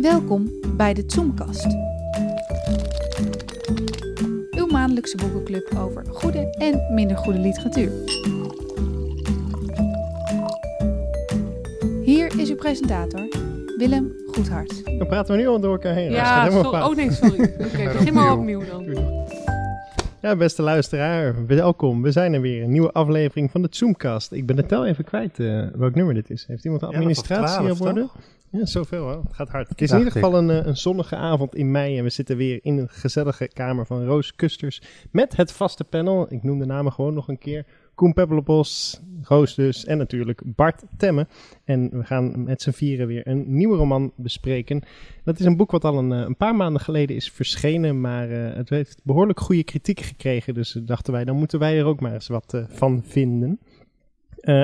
Welkom bij de Zoomkast. Uw maandelijkse boekenclub over goede en minder goede literatuur. Hier is uw presentator, Willem Goedhart. Dan praten we nu al door elkaar heen. Ja, oh nee, sorry. Oké, maar begin maar opnieuw. dan. Ja, beste luisteraar, welkom. We zijn er weer. Een nieuwe aflevering van de Zoomcast. Ik ben de tel even kwijt eh, welk nummer dit is. Heeft iemand de Ja, administratie 12, op orde? Ja, zoveel hoor. Het gaat hard. Het is Dacht in ieder geval een, eh, een zonnige avond in mei en we zitten weer in een gezellige kamer van Roos Kusters met het vaste panel. Ik noem de namen gewoon nog een keer. Koen Pebbelbos, Roos dus en natuurlijk Bart Temme. En we gaan met z'n vieren weer een nieuwe roman bespreken. Dat is een boek wat al een, eh, een paar maanden geleden is verschenen, maar eh, het heeft behoorlijk goede kritiek gekregen. Dus dachten wij, dan moeten wij er ook maar eens wat van vinden.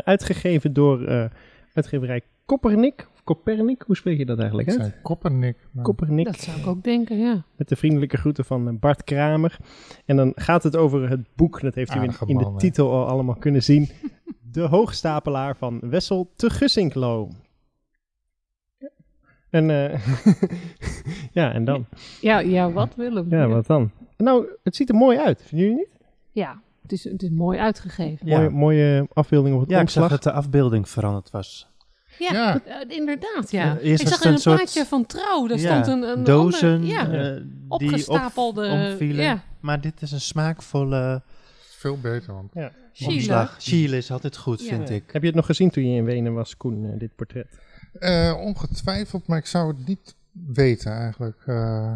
Uitgegeven door uitgeverij Koppernik. Of Copernic, hoe spreek je dat eigenlijk? Ik Hè? zei Koppernik. maar- Koppernik. Dat zou ik ook denken, ja. Met de vriendelijke groeten van eh, Bart Kramer. En dan gaat het over het boek, dat heeft u in, in de man, titel al allemaal kunnen zien. De hoogstapelaar van Wessel te Gussinklo. En, eh, ja, en dan? Ja, ja wat Willem? Ja, wat dan? Nou, het ziet er mooi uit, vinden jullie niet? Ja, het is, het is mooi uitgegeven. Ja. Mooie, mooie afbeelding op het Ja, ik zag omslag. dat de afbeelding veranderd was. Ja, Ja. dat- eh, inderdaad, ja. Ja, eerst ik zag in een soort- plaatje van trouw, daar Ja, stond een, een Dozen ander- ja, eh, die opgestapelde, omvielen. ja. Maar dit is een smaakvolle Veel beter, want Chile. omslag. Chile is altijd goed, Ja. vind ik. Heb je het nog gezien toen je in Wenen was, Koen, eh, dit portret? Eh, ongetwijfeld, maar ik zou het niet weten eigenlijk. Eh,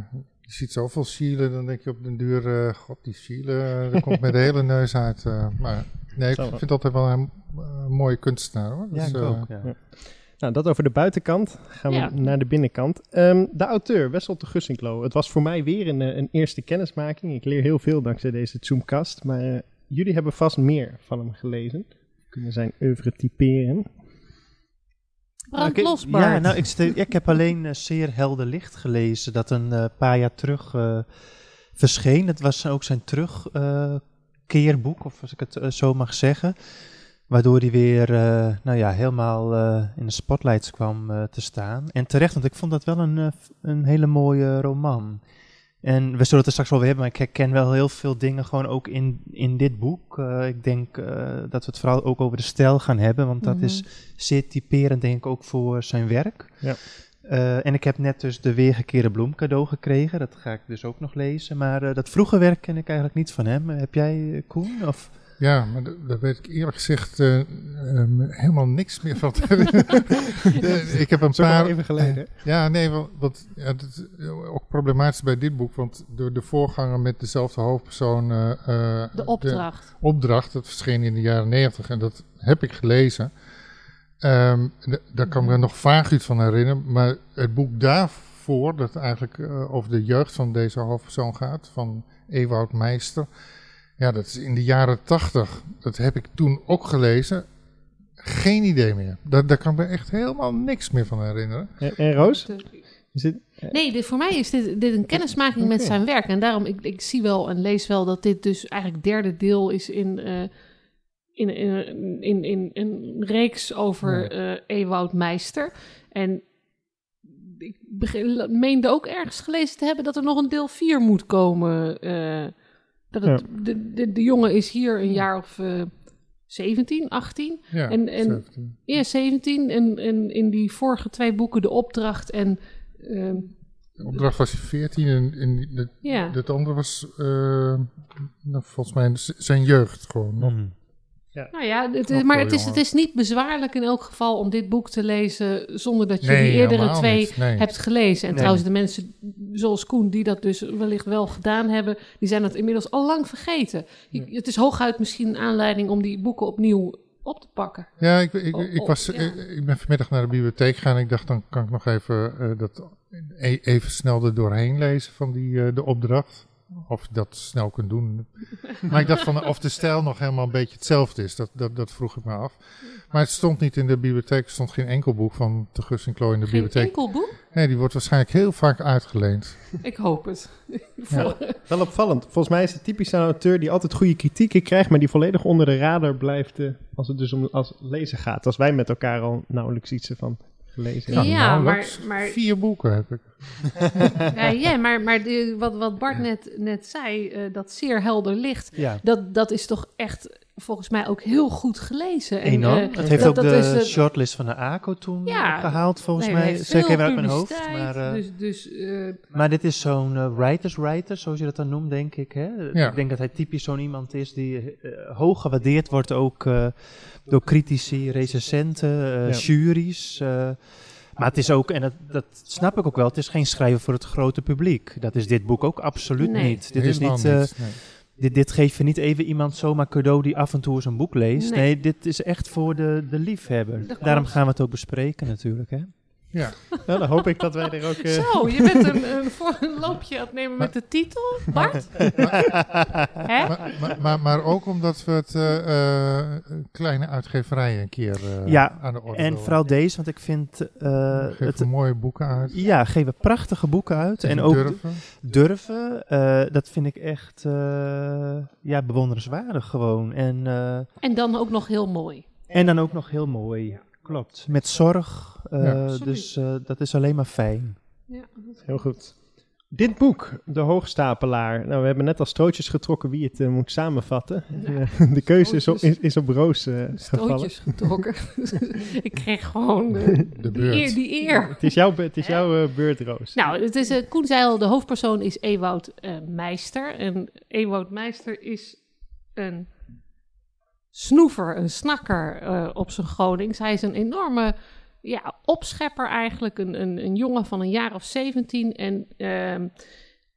je ziet zoveel Chile, dan denk je op den duur, eh, god die Chile, eh, daar komt met de hele neus uit. eh, maar nee, ik vind dat wel een eh, mooie kunstenaar hoor. Ja, Dus, ik eh, ook. Ja. ja. Nou, dat over de buitenkant. Gaan we Ja. naar de binnenkant. Ehm, de auteur, Wessel de Gussinklo. Het was voor mij weer een, eh, een eerste kennismaking. Ik leer heel veel dankzij deze Zoomcast. Maar eh, jullie hebben vast meer van hem gelezen. Kunnen zijn oeuvre typeren. Brand. Ja, nou, ik, ik heb alleen eh, Zeer Helder Licht gelezen, dat een eh, paar jaar terug eh, verscheen. Het was ook zijn terugkeerboek, of als ik het zo mag zeggen. Waardoor hij weer nou ja, helemaal in de spotlights kwam te staan. En terecht, want ik vond dat wel een, een hele mooie roman. En we zullen het er straks wel weer hebben, maar ik herken wel heel veel dingen gewoon ook in, in dit boek. Eh, ik denk eh, dat we het vooral ook over de stijl gaan hebben, want dat Mhm. is zeer typerend denk ik ook voor zijn werk. Ja. Eh, en ik heb net dus de Weergekeerde Bloem cadeau gekregen, dat ga ik dus ook nog lezen. Maar dat vroege werk ken ik eigenlijk niet van hem. Heb jij, Koen? Of? Ja, maar da- daar weet ik eerlijk gezegd eh, ehm, helemaal niks meer van. te herinneren. De- ik heb een al paar... even geleden. Ja, nee, want, want ja, dat is ook problematisch bij dit boek, want door de voorganger met dezelfde hoofdpersoon... eh, eh, De opdracht. opdracht, dat verscheen in de jaren negentig en dat heb ik gelezen. Ehm, d- daar kan ik me nog vaag iets van herinneren, maar het boek daarvoor, dat eigenlijk eh, over de jeugd van deze hoofdpersoon gaat, van Ewout Meister. Ja, dat is in de jaren tachtig. Dat heb ik toen ook gelezen. Geen idee meer. Daar, daar kan ik me echt helemaal niks meer van herinneren. En, en Roos? Is dit, Nee, dit, voor mij is dit, dit een kennismaking met zijn werk. En daarom, ik, ik zie wel en lees wel dat dit dus eigenlijk derde deel is in, eh, in, in, in, in een reeks over eh Ewout Meister. En ik begin, meende ook ergens gelezen te hebben dat er nog een deel 4 moet komen. eh, dat het, de, de, de jongen is hier een jaar of eh 17, 18. Ja, En- en- 17. Ja, 17. En, en in die vorige twee boeken De Opdracht en... ehm, De opdracht was hij 14 en, en de, ja. het andere was nou, volgens mij zijn jeugd gewoon. nog. Mhm. Nou ja, het, maar het is, het is niet bezwaarlijk in elk geval om dit boek te lezen zonder dat je Nee, die eerdere twee. Nee. hebt gelezen. En Nee. trouwens, de mensen zoals Koen die dat dus wellicht wel gedaan hebben, die zijn dat inmiddels al lang vergeten. Je- Het is hooguit misschien een aanleiding om die boeken opnieuw op te pakken. Ja, ik, ik, Oh, ik, oh, was, ja. ik ben vanmiddag naar de bibliotheek gegaan en ik dacht, dan kan ik nog even eh, dat e- even snel er doorheen lezen van die, eh, de opdracht. Of je dat snel kunt doen. Maar ik dacht van of de stijl nog helemaal een beetje hetzelfde is. Dat, dat, dat vroeg ik me af. Maar het stond niet in de bibliotheek. Er stond geen enkel boek van Te Gus en Klo in de Geen bibliotheek. enkel boek? Nee, die wordt waarschijnlijk heel vaak uitgeleend. Ik hoop het. Ja. Wel opvallend. Volgens mij is het typisch een auteur die altijd goede kritieken krijgt, maar die volledig onder de radar blijft eh, als het dus om als lezen gaat. Als wij met elkaar al nauwelijks iets van gelezen. Ja, Ja, maar- maar- Vier boeken heb ik. Ja, ja maar, maar de- wat, wat Bart net, net zei, eh, dat zeer helder licht, Ja, dat, dat is toch echt volgens mij ook heel goed gelezen. En, enorm. eh, het heeft dat- ook dat de shortlist van de ACO toen Ja. gehaald, volgens nee, mij. Zeker even uit mijn hoofd. Maar, eh, dus, dus eh, maar dit is zo'n eh, writers writer, zoals je dat dan noemt, denk ik. Hè? Ja. Ik denk dat hij typisch zo'n iemand is die eh, hoog gewaardeerd wordt, ook eh, door critici, recensenten, eh, Ja. juries. eh. maar het is ook, en dat, dat snap ik ook wel, het is geen schrijver voor het grote publiek. Dat is dit boek ook absoluut Nee. niet. Dit is niet... eh, niet, nee. Dit, dit geef je niet even iemand zomaar cadeau die af en toe eens een boek leest. Nee. Nee, dit is echt voor de, de liefhebber. Daarom gaan we het ook bespreken natuurlijk. Hè? Ja, Nou, dan hoop ik dat wij er ook... eh, Zo, je bent een, een, voor een loopje aan het nemen met de titel, Bart? Hè? maar, maar, maar, maar ook omdat we het eh, eh, kleine uitgeverijen een keer eh, Ja, aan de orde En willen. vooral deze, want ik vind eh, Geven het... mooie boeken uit. Ja, geven prachtige boeken uit. En ook durven. durven, eh, dat vind ik echt eh, ja, bewonderenswaardig gewoon. En, eh, En dan ook nog heel mooi. en dan ook nog heel mooi. Klopt. Met zorg. eh, Ja. Dus eh, dat is alleen maar fijn. Ja. Heel goed. Dit boek, De Hoogstapelaar. Nou, we hebben net al strootjes getrokken wie het eh, moet samenvatten. De keuze is op, is, is op Roos eh, gevallen. Stootjes getrokken. ik kreeg gewoon De die, beurt. eer, die eer. Het is jouw, het is jouw eh, beurt, Roos. Nou, het is, uh, Koen zei al, de hoofdpersoon is Ewout eh, Meister. En Ewout Meister is een snoever, een snakker eh, op zijn Gronings. Hij is een enorme ja, opschepper eigenlijk, een, een, een jongen van een jaar of 17. En ehm,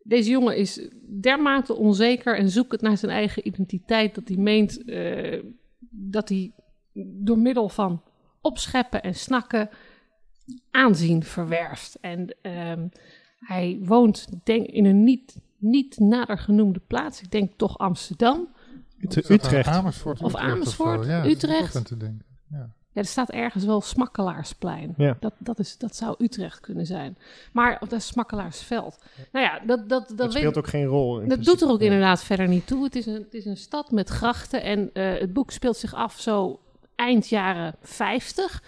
deze jongen is dermate onzeker en zoekt het naar zijn eigen identiteit... dat hij meent eh, dat hij door middel van opscheppen en snakken aanzien verwerft. En ehm, hij woont denk, in een niet, niet nader genoemde plaats. Ik denk toch Amsterdam. Utrecht. Amersfoort, of Amersfoort, Utrecht. Te denken. Ja. Ja, er staat ergens wel Smakkelaarsplein. Ja. Dat, dat, is, dat zou Utrecht kunnen zijn. Maar op dat is Smakkelaarsveld. Nou ja, dat, dat, dat, speelt ook geen rol. dat doet er ook inderdaad verder niet toe. Het is een, het is een stad met grachten. En eh, het boek speelt zich af zo eind jaren 50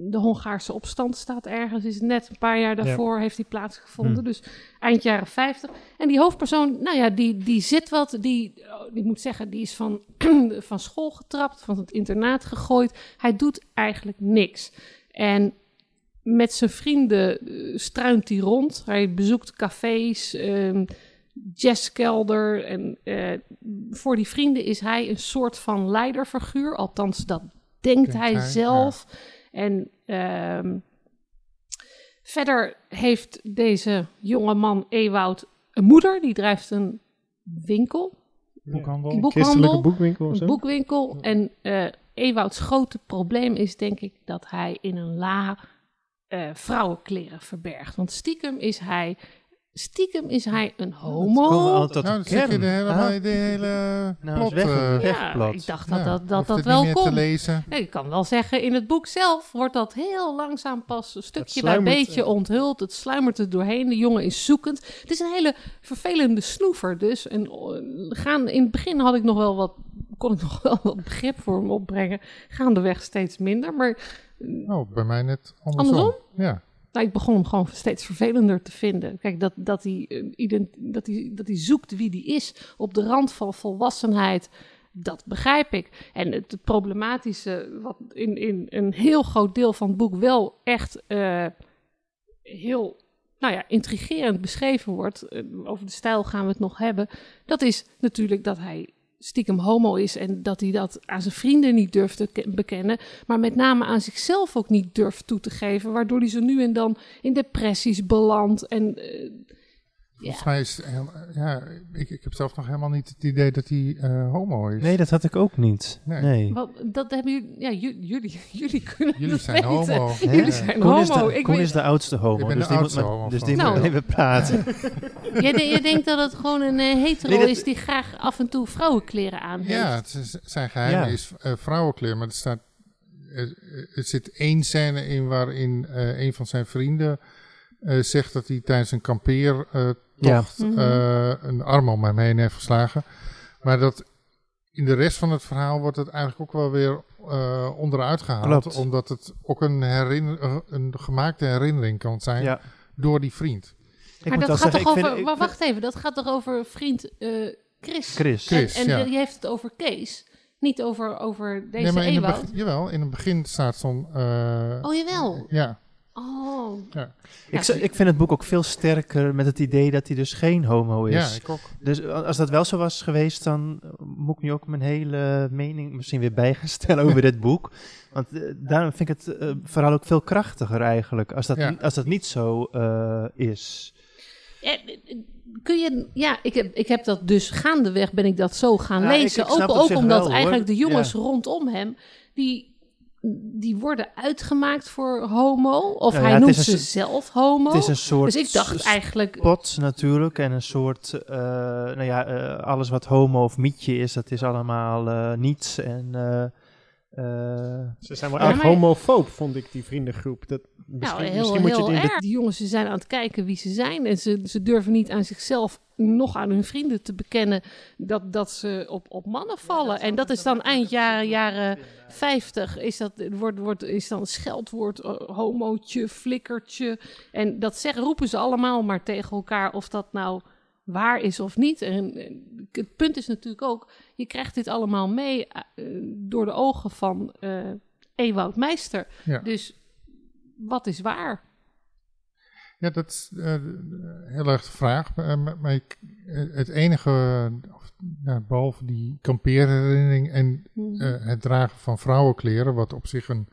de Hongaarse opstand staat ergens, is net een paar jaar daarvoor heeft die plaatsgevonden. Hm. Dus eind jaren 50. En die hoofdpersoon, nou ja, die, die zit wat, die, oh, ik moet zeggen, die is van, van school getrapt, van het internaat gegooid. Hij doet eigenlijk niks. En met zijn vrienden eh, struint hij rond. Hij bezoekt cafés, ehm, jazzkelder. En eh, voor die vrienden is hij een soort van leiderfiguur. Althans, dat denkt hij, zelf. En ehm, verder heeft deze jonge man Ewoud een moeder. Die drijft een winkel, Boekhandel. een Christelijke boekhandel, boekwinkel of een boekwinkel. En eh Ewouds grote probleem is denk ik dat hij in een la eh, vrouwenkleren verbergt. Want stiekem is hij, stiekem is hij een homo. tot nou, de dan zit je de hele, Ah. de hele Nou, plot. is weg, eh, weg. Ja, plot. ik dacht dat ja, dat, dat, dat wel kon. lezen. Nee, ik kan wel zeggen, in het boek zelf wordt dat heel langzaam pas een stukje bij beetje eh. onthuld. Het sluimert er doorheen. De jongen is zoekend. Het is een hele vervelende snoever dus. En eh, gaan, in het begin had ik nog wel wat, kon ik nog wel wat begrip voor hem opbrengen. Gaandeweg steeds minder. Maar Oh, bij mij net andersom. Andersom? Ja. Nou, ik begon hem gewoon steeds vervelender te vinden. Kijk, dat, dat, hij, eh, dat, hij, dat hij zoekt wie die is op de rand van volwassenheid. Dat begrijp ik. En het problematische, wat in, in een heel groot deel van het boek wel echt eh, heel nou ja, intrigerend beschreven wordt. eh, over de stijl gaan we het nog hebben. Dat is natuurlijk dat hij stiekem homo is en dat hij dat aan zijn vrienden niet durft te ke- bekennen, maar met name aan zichzelf ook niet durft toe te geven, waardoor hij zo nu en dan in depressies belandt en eh, Volgens mij is heel- ja, ik, ik heb zelf nog helemaal niet het idee dat hij eh, homo is. Nee, dat had ik ook niet. Nee. Dat hebben jullie, ja, ju- jullie, jullie kunnen Jullie dat zijn weten. homo. Hè? Jullie zijn Koen Is homo. de, Ik Koen weet- is de oudste homo. Ik ben de dus die oudste moet, homo dus die de moet even praten. Jij, de- je denkt dat het gewoon een eh, hetero Nee, dat- is die graag af en toe vrouwenkleren aan heeft. Ja, het is, zijn geheim Ja. is eh, vrouwenkleur, maar er, staat, er, er zit één scène in waarin eh, een van zijn vrienden eh, zegt dat hij tijdens een Ja. Mhm. eh, een arm om hem heen heeft geslagen. Maar dat in de rest van het verhaal wordt het eigenlijk ook wel weer eh, onderuit gehaald. Klopt. Omdat het ook een, herinner, een gemaakte herinnering kan zijn Ja. door die vriend. Ik maar moet dat gaat zeggen, toch ik over... vind- maar ik wacht even, dat gaat toch over vriend eh, Chris? Chris. Chris. en en ja. die heeft het over Kees. Niet over, over deze nee, maar in het begin, jawel, in het begin staat zo'n... eh, Oh, jawel. Ja, Oh. Ik, z- ik vind het boek ook veel sterker met het idee dat hij dus geen homo is. ja, ik ook. Dus als dat wel zo was geweest, dan moet ik nu ook mijn hele mening misschien weer bij gaan stellen over dit boek. Want eh, daarom vind ik het eh, vooral ook veel krachtiger eigenlijk, als dat, Ja. als dat niet zo eh, is. Eh, Kun je, ja, ik heb, ik heb dat dus gaandeweg ben ik dat zo gaan Ja, ik- lezen. ik ook ook omdat wel, eigenlijk de jongens Ja. rondom hem, die, die worden uitgemaakt voor homo. Of Nou ja, hij noemt ze een zelf homo. Het is een soort dus ik dacht eigenlijk, spot natuurlijk en een soort, eh, nou ja, eh, alles wat homo of mietje is, dat is allemaal eh, niets en... Ze zijn wel Ja, erg maar- homofoob, vond ik, die vriendengroep. Dat, nou, misschien heel, misschien moet je heel het in de erg. Die jongens ze zijn aan het kijken wie ze zijn. En ze, ze durven niet aan zichzelf, nog aan hun vrienden te bekennen dat, dat ze op, op mannen vallen. en dat is dan eind jaren, jaren 50. Is dat wordt, wordt, is dan een scheldwoord, eh, homootje, flikkertje. En dat zeggen, roepen ze allemaal maar tegen elkaar of dat nou waar is of niet. En eh, het punt is natuurlijk ook, je krijgt dit allemaal mee eh, door de ogen van eh Ewout Meister. Ja. Dus wat is waar? Ja, dat is eh, heel erg de vraag. Maar ik, het enige, of, nou, behalve die kampeerherinnering en eh, het dragen van vrouwenkleren, wat op zich een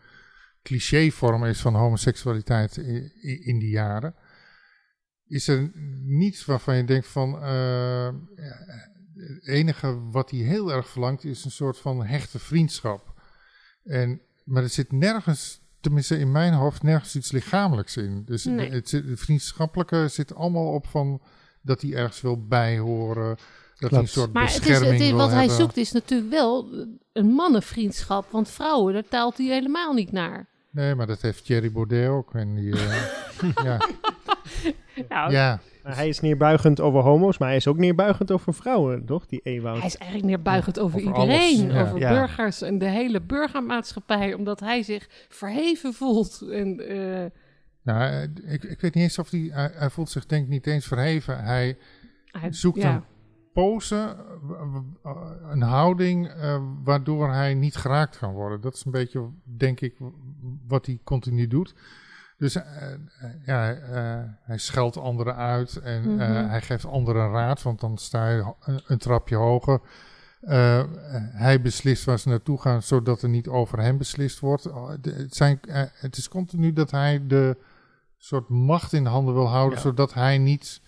clichévorm is van homoseksualiteit i- i- in die jaren, is er niets waarvan je denkt van, eh, het enige wat hij heel erg verlangt is een soort van hechte vriendschap. En, maar er zit nergens, tenminste in mijn hoofd, nergens iets lichamelijks in. Dus Nee. het, zit- het vriendschappelijke zit allemaal op van dat hij ergens wil bijhoren, dat hij een soort Maar het is, bescherming het is, wil wat hij hebben. zoekt is natuurlijk wel een mannenvriendschap. Want vrouwen, daar taalt hij helemaal niet naar. Nee, maar dat heeft Thierry Baudet ook. En die, eh, ja, Nou, ja, Maar hij is neerbuigend over homo's, maar hij is ook neerbuigend over vrouwen, toch? Die Ewout. Hij is eigenlijk neerbuigend over, over iedereen. ja. Over Ja. burgers en de hele burgermaatschappij. Omdat hij zich verheven voelt. En, eh, nou, eh, ik, ik weet niet eens of hij, hij, hij voelt zich denk ik niet eens verheven. Hij hij zoekt ja. een pose, eh, een houding eh, waardoor hij niet geraakt kan worden. Dat is een beetje, denk ik, wat hij continu doet. Dus eh, eh, ja, eh, hij scheldt anderen uit en Mhm. hij geeft anderen raad, want dan sta je een, een trapje hoger. Hij beslist waar ze naartoe gaan, zodat er niet over hem beslist wordt. Oh, de- het, zijn, het is continu dat hij de soort macht in handen wil houden, Ja. zodat hij niet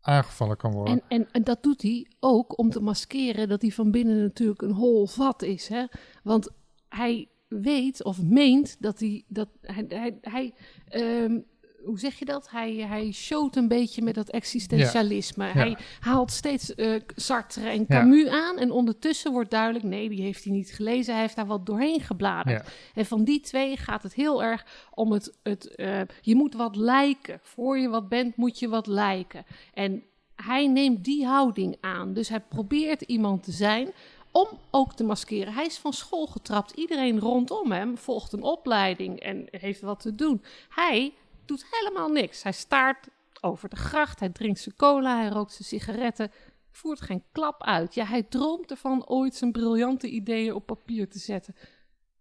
aangevallen kan worden. En, en, en dat doet hij ook om te maskeren dat hij van binnen natuurlijk een hol vat is. Hè? Want hij weet of meent dat hij. Dat hij, hij, hij ehm, hoe zeg je dat? Hij, hij showt een beetje met dat existentialisme. Hij haalt steeds eh, Sartre en Camus aan. En ondertussen wordt duidelijk: nee, die heeft hij niet gelezen. Hij heeft daar wat doorheen gebladerd. En van die twee gaat het heel erg om het. het eh, je moet wat lijken. Voor je wat bent, moet je wat lijken. En hij neemt die houding aan. Dus hij probeert iemand te zijn om ook te maskeren. Hij is van school getrapt. Iedereen rondom hem volgt een opleiding en heeft wat te doen. Hij doet helemaal niks. Hij staart over de gracht, hij drinkt zijn cola, hij rookt zijn sigaretten. Voert geen klap uit. Ja, hij droomt ervan ooit zijn briljante ideeën op papier te zetten.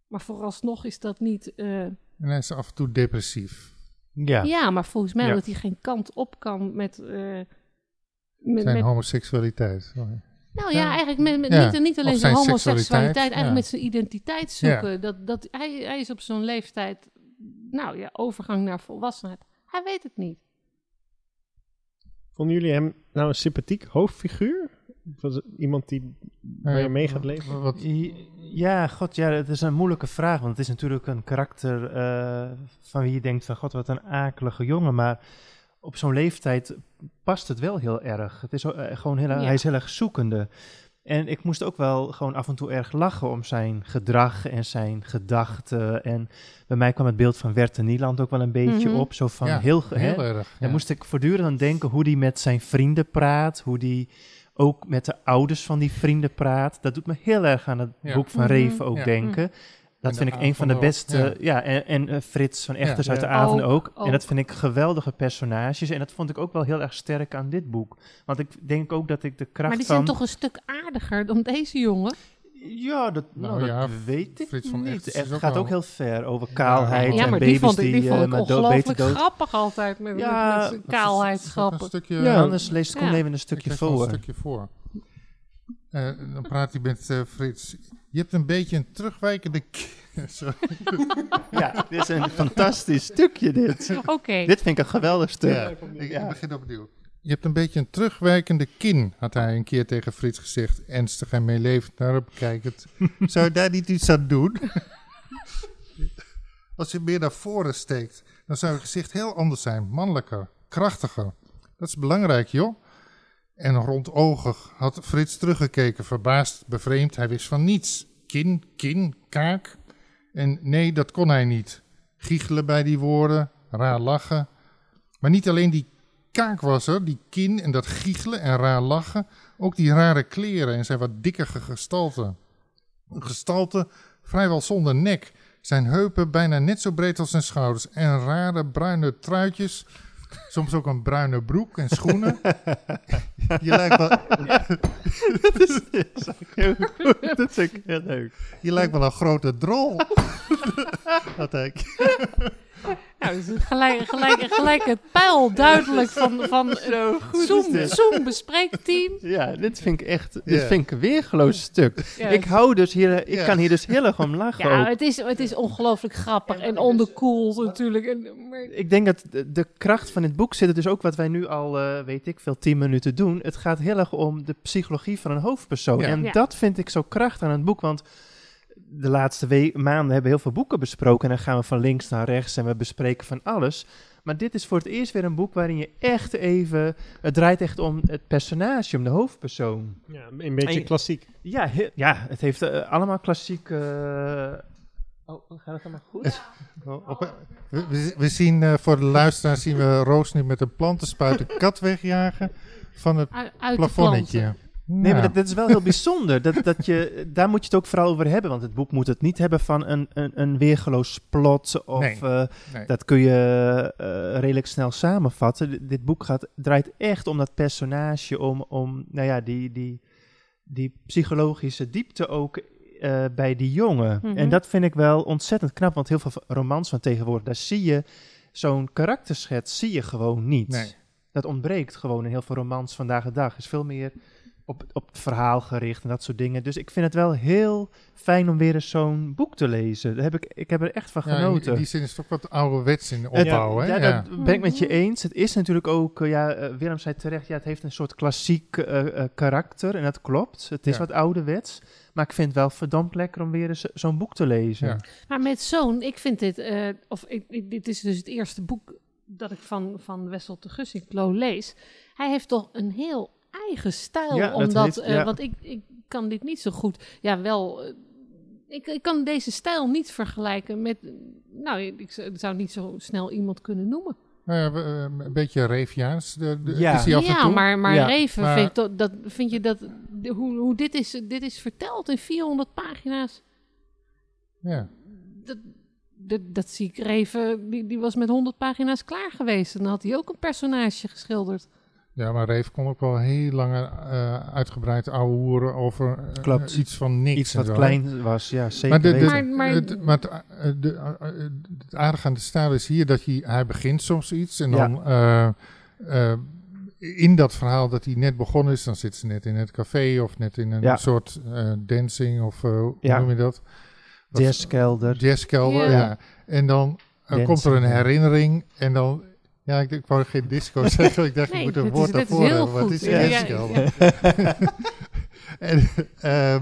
Maar vooralsnog is dat niet. eh, En hij is af en toe depressief. ja. ja. maar volgens mij Ja. dat hij geen kant op kan met. eh, met, Zijn met homoseksualiteit. Sorry. Nou ja, Ja. eigenlijk met, met Ja, niet, niet alleen zijn zijn homoseksualiteit, seksualiteit, eigenlijk ja. met zijn identiteit zoeken. Dat, dat, hij, hij is op zo'n leeftijd, nou ja, overgang naar volwassenheid. Hij weet het niet. Vonden jullie hem nou een sympathiek hoofdfiguur? Was iemand die waar je mee gaat leven? Wat, Ja, god, ja, het is een moeilijke vraag. Want het is natuurlijk een karakter eh, van wie je denkt van... God, wat een akelige jongen. Maar op zo'n leeftijd past het wel heel erg. Het is eh, gewoon heel, Ja. Hij is heel erg zoekende. En ik moest ook wel gewoon af en toe erg lachen om zijn gedrag en zijn gedachten. En bij mij kwam het beeld van Werte Nieland ook wel een beetje Mhm. op. Zo van ja, heel... hè, erg. dan moest ik voortdurend aan denken hoe hij met zijn vrienden praat, hoe die ook met de ouders van die vrienden praat. Dat doet me heel erg aan het Ja. boek van Mhm. Reven ook Ja. denken. Dat vind ik een van de beste. Ja, en, en eh, Frits van Echters Ja. uit de Ja. avonden Ook, ook. ook. En dat vind ik geweldige personages. En dat vond ik ook wel heel erg sterk aan dit boek. Want ik denk ook dat ik de kracht Maar die van... zijn toch een stuk aardiger dan deze jongen? Ja, dat, nou, Nou ja, dat weet ik Frits van niet. Het gaat ook heel ver over kaalheid Ja, en maar die baby's vond ik, die die, vond eh, ik maar dood, beter ongelooflijk dood. grappig altijd met, Ja, met, dat zijn is- Een kaalheidsgrappen. stukje, Ja, anders leest Koen Ja. even een ik stukje wel een voor. stukje voor. Eh, dan praat hij met Frits. Je hebt een beetje een terugwijkende... Sorry. Ja, dit is een fantastisch stukje dit. Oké. Dit vind ik een geweldig stuk. Ja, ik, Ja. ik begin opnieuw. Je hebt een beetje een terugwijkende kin, had hij een keer tegen Frits gezegd. Ernstig en meelevend naar hem kijkend. Zou je daar niet iets aan doen? Als je meer naar voren steekt, dan zou je gezicht heel anders zijn. Mannelijker, krachtiger. Dat is belangrijk, joh. En rondogig had Frits teruggekeken, verbaasd, bevreemd. Hij wist van niets. Kin, kin, kaak. En nee, dat kon hij niet. Giechelen bij die woorden, raar lachen. Maar niet alleen die kaak was er, die kin en dat giechelen en raar lachen. Ook die rare kleren en zijn wat dikkere gestalte. Een gestalte vrijwel zonder nek. Zijn heupen bijna net zo breed als zijn schouders. En rare bruine truitjes. Soms ook een bruine broek en schoenen. Je lijkt wel, Heel goed, dat vind ik heel leuk. je lijkt wel een grote drol. Had hij. Nou, dus gelijk, gelijk, gelijk het pijl duidelijk van, van Zo goed Zoom, bespreekteam. Ja, dit vind ik echt, dit vind ik een weergeloos stuk. Ik hou dus hier, ik Ja. kan hier dus heel erg om lachen Ja, ook. het is, het is ongelooflijk grappig en onderkoeld natuurlijk. En, maar, Ik denk dat de, de kracht van dit boek zit er dus ook wat wij nu al, eh, weet ik veel, tien minuten doen. Het gaat heel erg om de psychologie van een hoofdpersoon. Ja. En Ja. dat vind ik zo krachtig aan het boek, want de laatste we- maanden hebben we heel veel boeken besproken. En dan gaan we van links naar rechts en we bespreken van alles. Maar dit is voor het eerst weer een boek waarin je echt even... Het draait echt om het personage, om de hoofdpersoon. Ja, een beetje En- klassiek. Ja, he- ja het heeft eh, allemaal klassiek... eh, Oh, gaat het allemaal goed? Oh, Op- we, zien eh, voor de luisteraar zien we Roos nu met een plantenspuit een kat wegjagen van het de plafonnetje. Nee, maar dat, dat is wel heel bijzonder. Dat, dat je, daar moet je het ook vooral over hebben. Want het boek moet het niet hebben van een, een, een weergeloos plot. Of Nee. eh, Nee. dat kun je eh, redelijk snel samenvatten. D- dit boek gaat, draait echt om dat personage. Om, om nou ja, die, die, die psychologische diepte ook eh, bij die jongen. Mhm. En dat vind ik wel ontzettend knap. Want heel veel romans van tegenwoordig, daar zie je zo'n karakterschets zie je gewoon niet. Nee. Dat ontbreekt gewoon in heel veel romans vandaag de dag. is veel meer op, op het verhaal gericht en dat soort dingen. Dus ik vind het wel heel fijn om weer eens zo'n boek te lezen. Daar heb ik, ik heb er echt van Ja, in- genoten. in die zin is het ook wat ouderwets in de Het- opbouw. hè? ja, Ja. dat ben ik met je eens. Het is natuurlijk ook, eh, ja, eh, Willem zei terecht, ja, het heeft een soort klassiek eh, karakter en dat klopt. Het is Ja. wat ouderwets, maar ik vind het wel verdomd lekker om weer eens zo'n boek te lezen. Ja. Maar met zo'n, ik vind dit, eh, of ik, ik- dit is dus het eerste boek dat ik van, van Wessel de Gussinklo lees. Hij heeft toch een heel eigen stijl, Ja, omdat, heeft- eh, ja. want ik, ik kan dit niet zo goed, ja wel, eh, ik, ik kan deze stijl niet vergelijken met, nou, ik zou- ik zou niet zo snel iemand kunnen noemen. Nou ja, we- eh, een beetje de, de- Ja. is en ja, toe. maar, maar Ja. Reven, Maar- Vind, dat, dat, vind je dat, de- hoe, hoe dit, is, dit is verteld in 400 pagina's, Ja. dat, dat, dat zie ik Reven, die, die was met 100 pagina's klaar geweest. En dan had hij ook een personage geschilderd. Ja, maar Reef kon ook wel heel lang eh, uitgebreid ouwe hoeren over eh, Klopt. iets van niks. Iets wat zo, klein was, ja, zeker Maar, de, de, weten. Maar- maar- het, maar het, eh, de, het aardige aan de stijl is hier dat hij, hij begint soms iets en Ja. dan eh, eh, in dat verhaal dat hij net begonnen is, dan zit ze net in het café of net in een Ja. soort eh, dancing of eh, hoe Ja. noem je dat? Jazzkelder. Jazzkelder, Ja. ja. En dan komt er een herinnering en dan... Ja, ik, ik wou geen disco zeggen. Ik dacht, Nee, ik moet een woord daarvoor hebben. Wat is Ja, ja, en, ehm,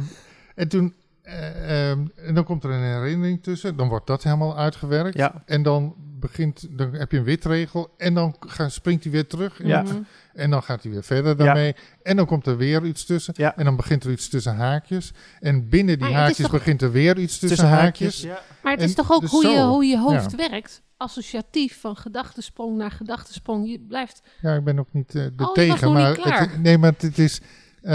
en toen... eh, ehm, en dan komt er een herinnering tussen. Dan wordt dat helemaal uitgewerkt. Ja. En dan begint... Dan heb je een witregel. En dan gaan, springt hij weer terug. in Ja. het- en dan gaat hij weer verder daarmee. En dan komt er weer iets tussen. Ja. En dan begint er iets tussen haakjes. En binnen die Maar haakjes toch- begint er weer iets tussen, haakjes. Ja. Maar het En is toch ook dus hoe, je, hoe je hoofd werkt? Associatief van gedachtesprong naar gedachtesprong. Je blijft. Ja, ik ben ook niet eh er Oh, tegen. Maar klaar. het, nee, maar het is. eh,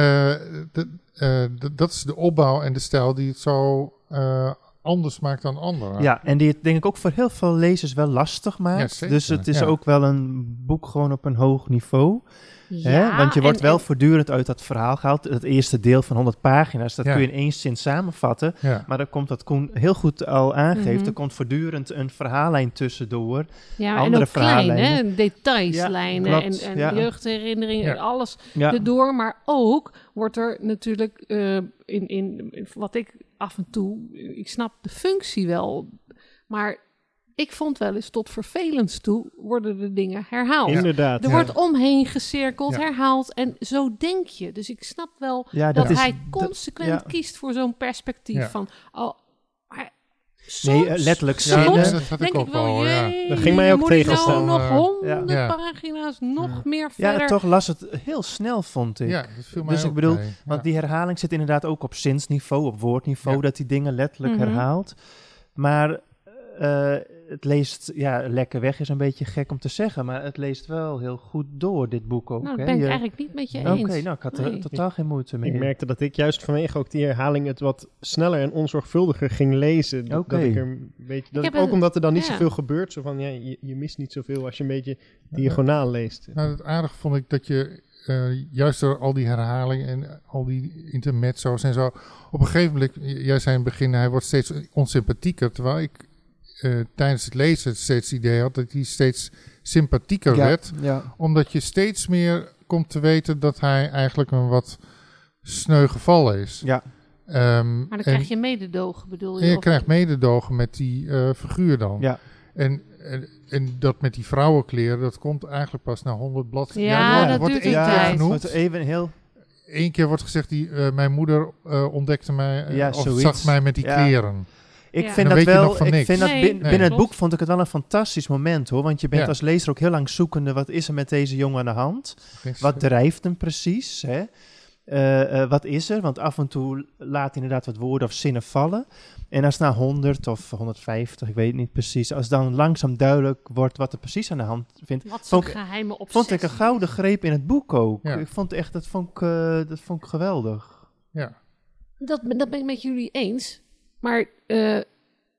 de- eh, d- dat is de opbouw en de stijl die het zo eh, anders maakt dan anderen. Ja, en die het denk ik ook voor heel veel lezers wel lastig maakt. Ja, zeker, dus het is ja. ook wel een boek gewoon op een hoog niveau. Hè? Ja, Want je wordt en- wel en- voortdurend uit dat verhaal gehaald. Het eerste deel van 100 pagina's, dat Ja. kun je in één zin samenvatten. Ja. Maar dan komt dat Koen heel goed al aangeeft. Mhm. Er komt voortdurend een verhaallijn tussendoor. Ja, en andere ook klein, verhaallijnen. hè? Detailslijnen en, en jeugdherinneringen en alles erdoor. Maar ook wordt er natuurlijk eh, in, in, in wat ik af en toe, ik snap de functie wel, maar ik vond wel eens tot vervelends toe worden de dingen herhaald. Inderdaad. Er ja. wordt omheen gecirkeld, Ja. herhaald en zo denk je. Dus ik snap wel ja dat, is, hij consequent ja. kiest voor zo'n perspectief Ja. van, oh, maar Nee, soms- eh, letterlijk Ja, zinnen. soms dat had ik denk ook ik wel, ja. jee, Dat ging mij ook moet ik tegenstaan, Nou nog honderd ja. pagina's, nog Ja. meer Ja, verder. toch las het heel snel, vond ik. Ja, dat viel mij Dus ik bedoel, mee. Want Ja. die herhaling zit inderdaad ook op zinsniveau, op woordniveau, Ja. dat die dingen letterlijk Mhm. herhaalt. Maar eh, het leest, ja, lekker weg is een beetje gek om te zeggen, maar het leest wel heel goed door, dit boek ook. nou, dat hè? ben ik Je- eigenlijk niet met je Oké, eens. nou, ik had er Nee. totaal geen moeite mee. Ik merkte dat ik juist vanwege ook die herhaling het wat sneller en onzorgvuldiger ging lezen. Dat- Oké. Dat ik er een beetje, dat ik ook een- omdat er dan niet ja. zoveel gebeurt. Zo van, ja, je, je mist niet zoveel als je een beetje diagonaal leest. Nou, het aardige vond ik dat je eh, juist door al die herhalingen en al die intermezzo's en zo. Op een gegeven moment, jij zei in het begin, hij wordt steeds onsympathieker. Terwijl ik eh, tijdens het lezen steeds het idee had dat hij steeds sympathieker ja, werd. ja. Omdat je steeds meer komt te weten dat hij eigenlijk een wat sneu geval is. ja, Ehm, Maar dan en- krijg je mededogen, bedoel je? en je of- krijgt mededogen met die eh, figuur dan. ja. En, en, en dat met die vrouwenkleren, dat komt eigenlijk pas na 100 bladzijden. Ja, dat wordt duurt één keer genoemd. even heel... Eén keer wordt gezegd, die, eh, mijn moeder eh, ontdekte mij, Ja, of zoiets. zag mij met die Ja. kleren. Ik Ja. vind Dan dat wel, ik niks. vind dat bin- nee, binnen het boek vond ik het wel een fantastisch moment hoor. Want je bent Ja. als lezer ook heel lang zoekende, wat is er met deze jongen aan de hand? Wat drijft hem precies? Hè? Eh, eh, wat is er? Want af en toe laat hij inderdaad wat woorden of zinnen vallen. En als na 100 of 150, ik weet het niet precies, als dan langzaam duidelijk wordt wat er precies aan de hand vindt, Wat vond ik- geheime obsessie. vond ik een gouden greep in het boek ook. Ja. Ik vond echt, dat vond ik, eh, dat vond ik geweldig. Ja. Dat, dat ben ik met jullie eens. Maar eh,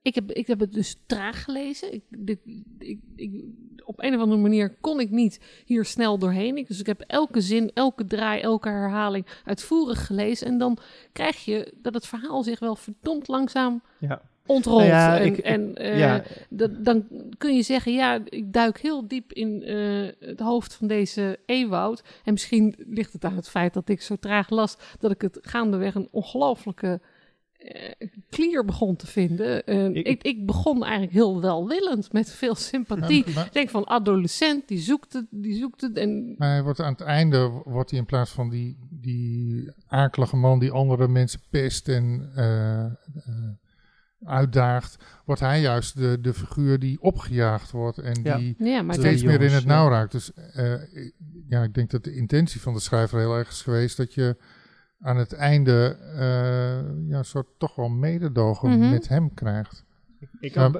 ik, heb, ik heb het dus traag gelezen. Ik, dit, ik, ik, op een of andere manier kon ik niet hier snel doorheen. Ik, dus ik heb elke zin, elke draai, elke herhaling uitvoerig gelezen. En dan krijg je dat het verhaal zich wel verdomd langzaam Ja. ontrolt. Nou ja, en en eh, ja, dan kun je zeggen, ja, ik duik heel diep in eh, het hoofd van deze Ewoud. En misschien ligt het aan het feit dat ik zo traag las, dat ik het gaandeweg een ongelooflijke klier begon te vinden. Eh, Ik- ik, ik, begon eigenlijk heel welwillend, met veel sympathie. Maar, Ik denk van adolescent, die zoekt het, die zoekt het. En maar hij wordt aan het einde, wordt hij in plaats van die, die akelige man die andere mensen pest en eh, eh, uitdaagt, wordt hij juist de, de figuur die opgejaagd wordt en Ja. die ja, maar steeds meer in het nauw raakt. Dus eh, ja, ik denk dat de intentie van de schrijver heel erg is geweest dat je aan het einde eh, ja, een soort toch wel mededogen Mhm. met hem krijgt. Ik Ja. had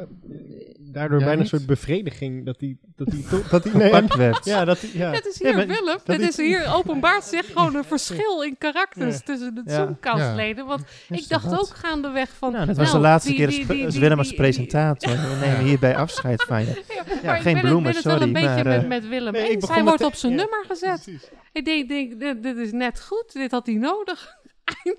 daardoor Jij bijna een niet? soort bevrediging dat hij... Dat hij, to- dat hij nee, Gepakt werd. ja, dat hij... Ja. Het is Ja, hier, maar Willem, dat het ik- is hier openbaart zich gewoon een verschil in karakters Ja. tussen de Ja. Zoomkastleden. Want ik dacht dat? ook gaandeweg van... Nou, dat was nou, de laatste die- keer die- als, die- als die- Willem als die- presentator. We nemen hierbij afscheid van je. Ja, Ja, maar geen ik ben, bloemen, het, ben het wel sorry, een beetje met, eh, met Willem eens. Hij wordt op zijn ja, nummer gezet. Precies. Ik denk, denk dit, dit is net goed. Dit had hij nodig.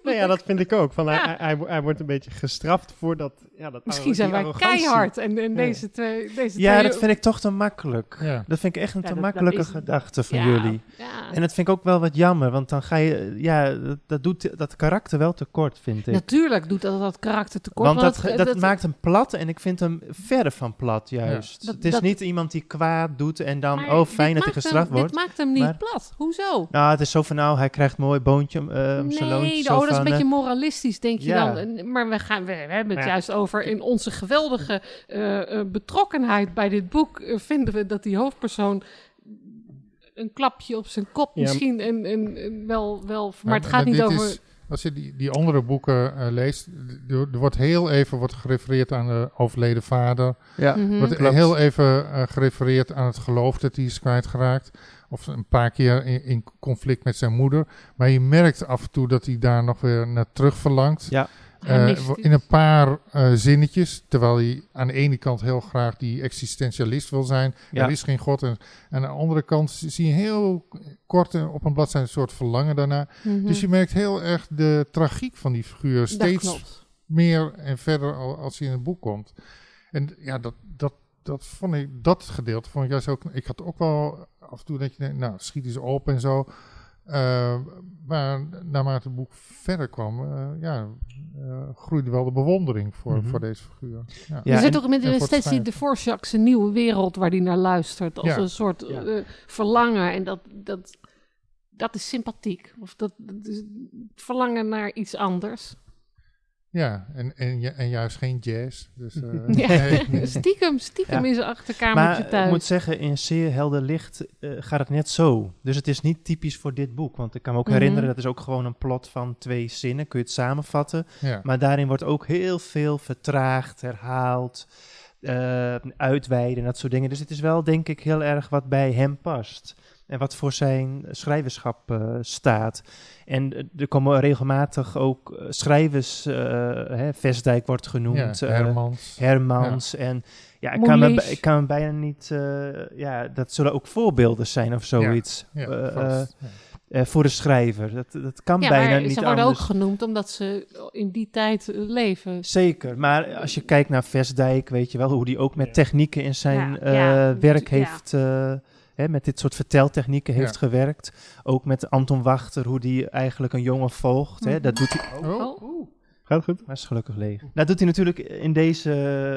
Nou ja, dat vind ik ook. Van, Ja. hij, hij, hij wordt een beetje gestraft voor dat... Ja, dat Misschien zijn wij arrogantie. keihard. En, en Ja. deze twee... Deze Ja, twee dat vind ik toch te makkelijk. Ja. Dat vind ik echt een Ja, te dat- dat makkelijke is- gedachte van ja, jullie. Ja. En dat vind ik ook wel wat jammer, want dan ga je, ja, dat, dat doet dat karakter wel tekort, vind ik. Natuurlijk doet dat dat karakter tekort. want dat, dat, maakt hem plat en ik vind hem verre van plat, juist. Dat- het is dat- niet iemand die kwaad doet en dan, maar oh fijn dat hij gestraft hem, wordt. Dit maakt hem niet maar- plat. Hoezo? Nou, het is zo van, nou, hij krijgt een mooi boontje eh, om zijn loontje. Oh, dat is een beetje eh, moralistisch, denk je ja. dan. Maar we, gaan, we, we hebben het Ja. juist over in onze geweldige eh, eh, betrokkenheid bij dit boek. vinden we dat die hoofdpersoon een klapje op zijn kop Ja. misschien en, en, en wel, wel... Maar, Maar- het gaat maar niet over... is- als je die, die andere boeken leest, er, wordt heel even wordt gerefereerd aan de overleden vader. Ja. Mhm. Wordt Klopt. heel even gerefereerd aan het geloof dat hij is kwijtgeraakt. Of een paar keer in, in conflict met zijn moeder. Maar je merkt af en toe dat hij daar nog weer naar terug verlangt. Ja. Eh, in een paar eh, zinnetjes. Terwijl hij aan de ene kant heel graag die existentialist wil zijn. Ja. Er is geen God. En, en aan de andere kant zie je heel kort op een bladzijde een soort verlangen daarna. Mhm. Dus je merkt heel erg de tragiek van die figuur steeds meer en verder al, als hij in het boek komt. En ja, dat, dat, dat vond ik, dat gedeelte vond ik juist ook. Ik had ook wel af en toe dat je denkt, nou, schiet eens op en zo. Eh, maar naarmate het boek verder kwam, eh, ja, eh, groeide wel de bewondering voor, Mhm. voor deze figuur. Ja. Ja, er zit ook met steeds die schrijven. de Vorschak's een nieuwe wereld waar hij naar luistert. Als Ja. een soort Ja. verlangen. En dat, dat, dat is sympathiek. Of dat, dat is verlangen naar iets anders. Ja, en, en, en juist geen jazz. Dus, eh, Ja. nee. Stiekem, stiekem Ja. in zijn achterkamertje Maar ik thuis. moet zeggen, in zeer helder licht eh, gaat het net zo. Dus het is niet typisch voor dit boek. Want ik kan me ook Mhm. herinneren, dat is ook gewoon een plot van twee zinnen. Kun je het samenvatten. ja. Maar daarin wordt ook heel veel vertraagd, herhaald, eh, uitweiden en dat soort dingen. Dus het is wel, denk ik, heel erg wat bij hem past. En wat voor zijn schrijverschap eh, staat. En eh, er komen regelmatig ook eh, schrijvers, eh, hè, Vestdijk wordt ja, genoemd, Hermans. Hermans. En ja, ik kan, me, ik kan me bijna niet. eh, ja, dat zullen ook voorbeelden zijn of zoiets. ja, eh, vast. Ja. eh, voor de schrijver. Dat, dat kan ja, bijna maar niet ze worden anders. ook genoemd omdat ze in die tijd leven. Zeker, maar als je kijkt naar Vestdijk, weet je wel hoe die ook met Ja. technieken in zijn Ja, eh, ja, werk ja. heeft, eh, hè, met dit soort verteltechnieken Ja. heeft gewerkt. Ook met Anton Wachter, hoe die eigenlijk een jongen volgt. Hè. Dat doet hij. Oh, Oh. Gaat goed? Maar is gelukkig leeg. Dat doet hij natuurlijk in deze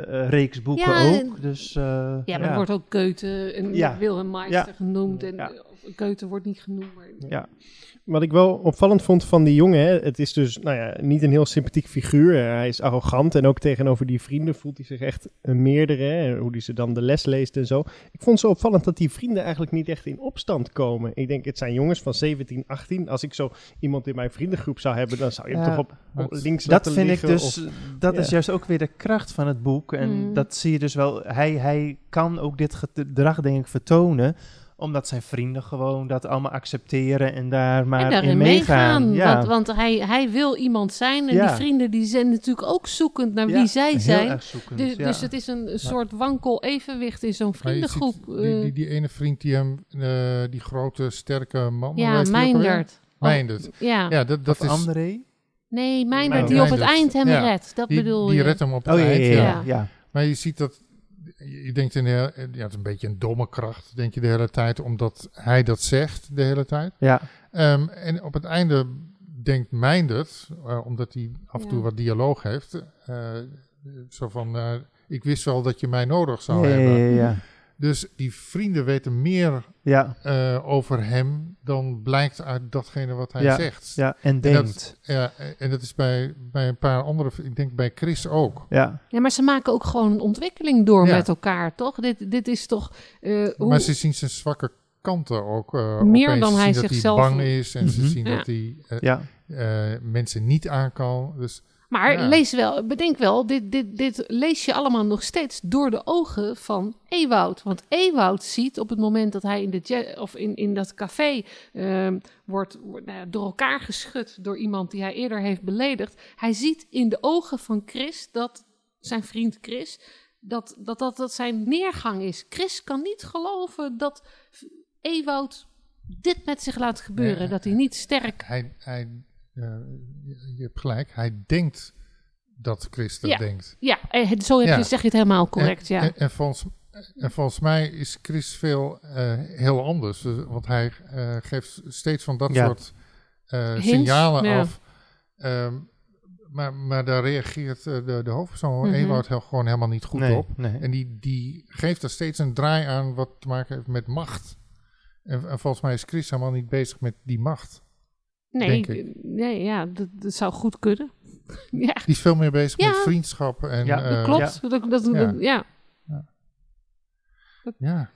eh, reeks boeken Ja, ook. Dus, eh, Ja, maar er wordt ook Goethe en Ja. Wilhelm Meister Ja. genoemd. En Ja. Goethe wordt niet genoemd. Maar... Wat ik wel opvallend vond van die jongen, hè, het is dus nou ja, niet een heel sympathiek figuur. Hij is arrogant en ook tegenover die vrienden voelt hij zich echt een meerdere. Hè, hoe hij ze dan de les leest en zo. Ik vond het zo opvallend dat die vrienden eigenlijk niet echt in opstand komen. Ik denk, het zijn jongens van 17, 18. Als ik zo iemand in mijn vriendengroep zou hebben, dan zou je hem Ja, toch op, links Dat laten vind ik dus, of- dat ja. is juist ook weer de kracht van het boek. En Mm. dat zie je dus wel. Hij, hij kan ook dit gedrag, denk ik, vertonen. Omdat zijn vrienden gewoon dat allemaal accepteren en daar maar en daarin in meegaan. meegaan. Ja, Want, want hij, hij wil iemand zijn. En Ja. die vrienden die zijn natuurlijk ook zoekend naar Ja, wie zij heel zijn. erg zoekend, Dus, ja. dus het is een, een soort wankel evenwicht in zo'n ziet vriendengroep. die, eh, die, die ene vriend die hem, eh, die grote, sterke man. ja, die? Meindert. Oh, Meindert. Ja. Ja, dat, dat Of is... André? Nee, Meindert die op het eind hem Ja. redt. Dat Die, bedoel die je. redt hem op het Oh eind. ja. ja. ja. ja. Maar je ziet dat, je denkt in de, hele- ja, het is een beetje een domme kracht, denk je de hele tijd, omdat hij dat zegt de hele tijd. ja. Ehm, en op het einde denkt Meindert, eh, omdat hij af en toe Ja. wat dialoog heeft, eh, zo van, eh, ik wist wel dat je mij nodig zou Ja, ja, hebben. ja, ja. Dus die vrienden weten meer Ja, eh, over hem dan blijkt uit datgene wat hij Ja, zegt. ja, en dat- denkt. Ja, en dat is bij, bij een paar andere, ik denk bij Chris ook. Ja, Ja, maar ze maken ook gewoon een ontwikkeling door Ja. met elkaar, toch? Dit, dit is toch... eh, hoe- Maar ze zien zijn zwakke kanten ook. eh, Meer dan Ze hij zien dat zichzelf- hij bang is en ze Mhm. zien Ja. dat hij eh, ja. eh, mensen niet aan kan. Dus Maar Ja. lees wel, bedenk wel, dit, dit, dit lees je allemaal nog steeds door de ogen van Ewoud. Want Ewoud ziet op het moment dat hij in, de of in, in dat café ehm, wordt, nou ja, door elkaar geschud door iemand die hij eerder heeft beledigd. Hij ziet in de ogen van Chris dat zijn vriend Chris. Dat dat, dat, dat zijn neergang is. Chris kan niet geloven dat Ewoud dit met zich laat gebeuren. Nee, dat hij niet sterk hij, hij, je, je hebt gelijk, hij denkt dat Chris dat Ja. denkt. Ja, eh, zo heb Ja. je, zeg je het helemaal correct, en, ja. En, en, volgens, en volgens mij is Chris veel eh, heel anders. Dus- want hij eh, geeft steeds van dat Ja. soort eh, Hints, signalen ja. af. Ehm, maar, maar daar reageert eh, de, de hoofdpersoon. Ewout heel, gewoon helemaal niet goed nee, op. nee. En die, die geeft er steeds een draai aan wat te maken heeft met macht. En, en volgens mij is Chris helemaal niet bezig met die macht. Nee, denk ik. nee ja, dat, dat zou goed kunnen. ja, Die is veel meer bezig Ja. met vriendschap. En, Ja, dat eh, klopt. Dat, dat, ja. dat- ja. Ja. Ja,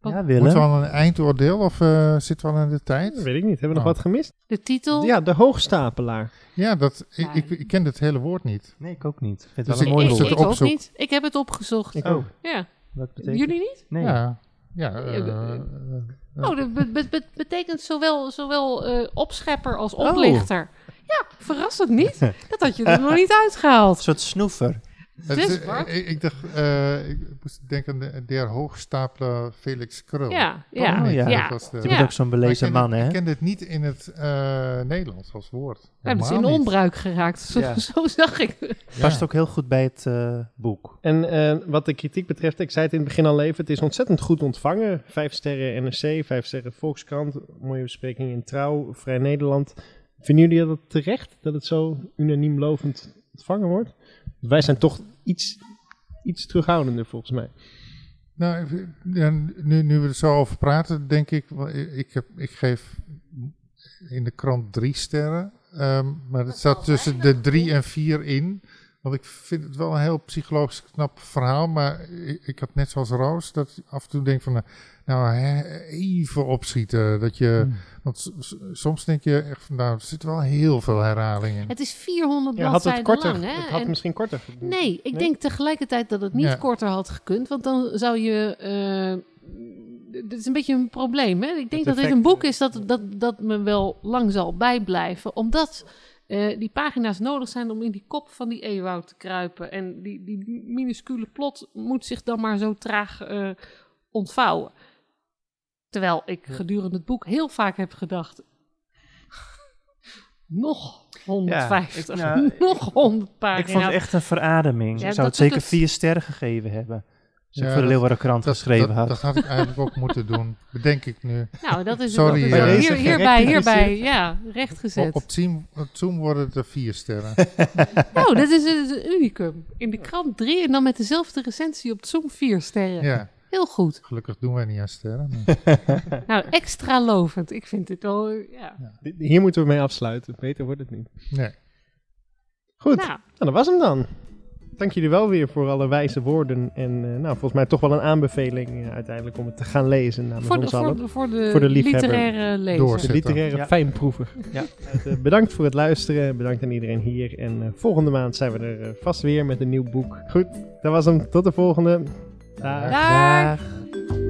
Moeten we Willem. al een eindoordeel of eh, zitten we al in de tijd? Dat weet ik niet. Hebben we nog Oh. wat gemist? De titel? Ja, de hoogstapelaar. Ja, dat, ik, Ja. ik, ik ken het hele woord niet. Nee, ik ook niet. Ik vind Dus het wel ik, een moest mooi ik, het woord. ook opzoeken. niet. Ik heb het opgezocht. Ik Oh, ook. Ja. wat betekent Jullie niet? Nee. Ja, ja Ja, eh, eh, eh, Oh, dat be- be- be- betekent zowel, zowel opschepper als Oh. oplichter. Ja, verrassend niet. Dat had je er nog niet uitgehaald. Een soort snoever. Het Dus, is- ik, ik dacht, eh, ik moest denken aan de, der hoogstapler Felix Krul. Ja, ja. ja. Dat Ja. was de- Je Ja. bent ook zo'n belezen man, hè? Ik ken het niet in het eh, Nederlands als woord. Ja, dat is in onbruik geraakt. Zo, Ja. zo zag ik. Ja. Past ook heel goed bij het eh, boek. En eh, wat de kritiek betreft, ik zei het in het begin al even, het is ontzettend goed ontvangen. Vijf sterren NRC, vijf sterren Volkskrant, mooie bespreking in Trouw, Vrij Nederland. Vinden jullie dat terecht, dat het zo unaniem lovend ontvangen wordt? Wij zijn toch iets, iets terughoudender volgens mij. Nou, nu, nu we er zo over praten, denk ik, ik, heb, ik geef in de krant drie sterren. ehm, maar het staat tussen de drie en vier in. Want ik vind het wel een heel psychologisch knap verhaal. Maar ik, ik had net zoals Roos, dat ik af en toe denk van, nou, nou hè, even opschieten. Dat je, Hmm. want soms denk je echt van, nou, er zitten wel heel veel herhalingen in. Het is 400 Ja, had het bladzijden korter, lang. Hè? het had En- misschien korter. Nee, ik Nee? denk tegelijkertijd dat het niet Ja. korter had gekund. Want dan zou je... eh, dit is een beetje een probleem. Hè? Ik denk dat dit een boek eh, is dat, dat, dat me wel lang zal bijblijven. Omdat eh, die pagina's nodig zijn om in die kop van die eeuwoud te kruipen. En die, die minuscule plot moet zich dan maar zo traag eh, ontvouwen. Terwijl ik gedurende het boek heel vaak heb gedacht... Nog 150, ik- nou, nog 100 pagina's. Ik vond het echt een verademing. Ja, ik zou het zeker het- vier sterren gegeven hebben. Ja, voor de dat- Leeuwardenkrant Dat, geschreven dat, had. dat had ik eigenlijk ook moeten doen, bedenk ik nu. Nou, dat is Sorry, dat is ja. Bij hier, hierbij, hierbij, ja, rechtgezet. Op, op, Zoom, op Zoom worden het er vier sterren. Nou, dat is een, een unicum. In de krant drie en dan met dezelfde recensie op Zoom vier sterren. ja, Heel goed. gelukkig doen wij niet aan sterren. maar- Nou, extra lovend. Ik vind dit al, eh, ja. Hier moeten we mee afsluiten, beter wordt het niet. Nee. Goed, Nou, Nou, dat was hem dan. Dank jullie wel weer voor alle wijze woorden. En eh, nou, volgens mij toch wel een aanbeveling eh, uiteindelijk om het te gaan lezen namens voor de, ons voor, allen. de, voor de, Voor de literaire lezer. Door. De literaire Ja. fijnproever. Ja. Eh, bedankt voor het luisteren. Bedankt aan iedereen hier. En eh, volgende maand zijn we er vast weer met een nieuw boek. Goed, dat was hem. Tot de volgende. Dag. Dag. Dag.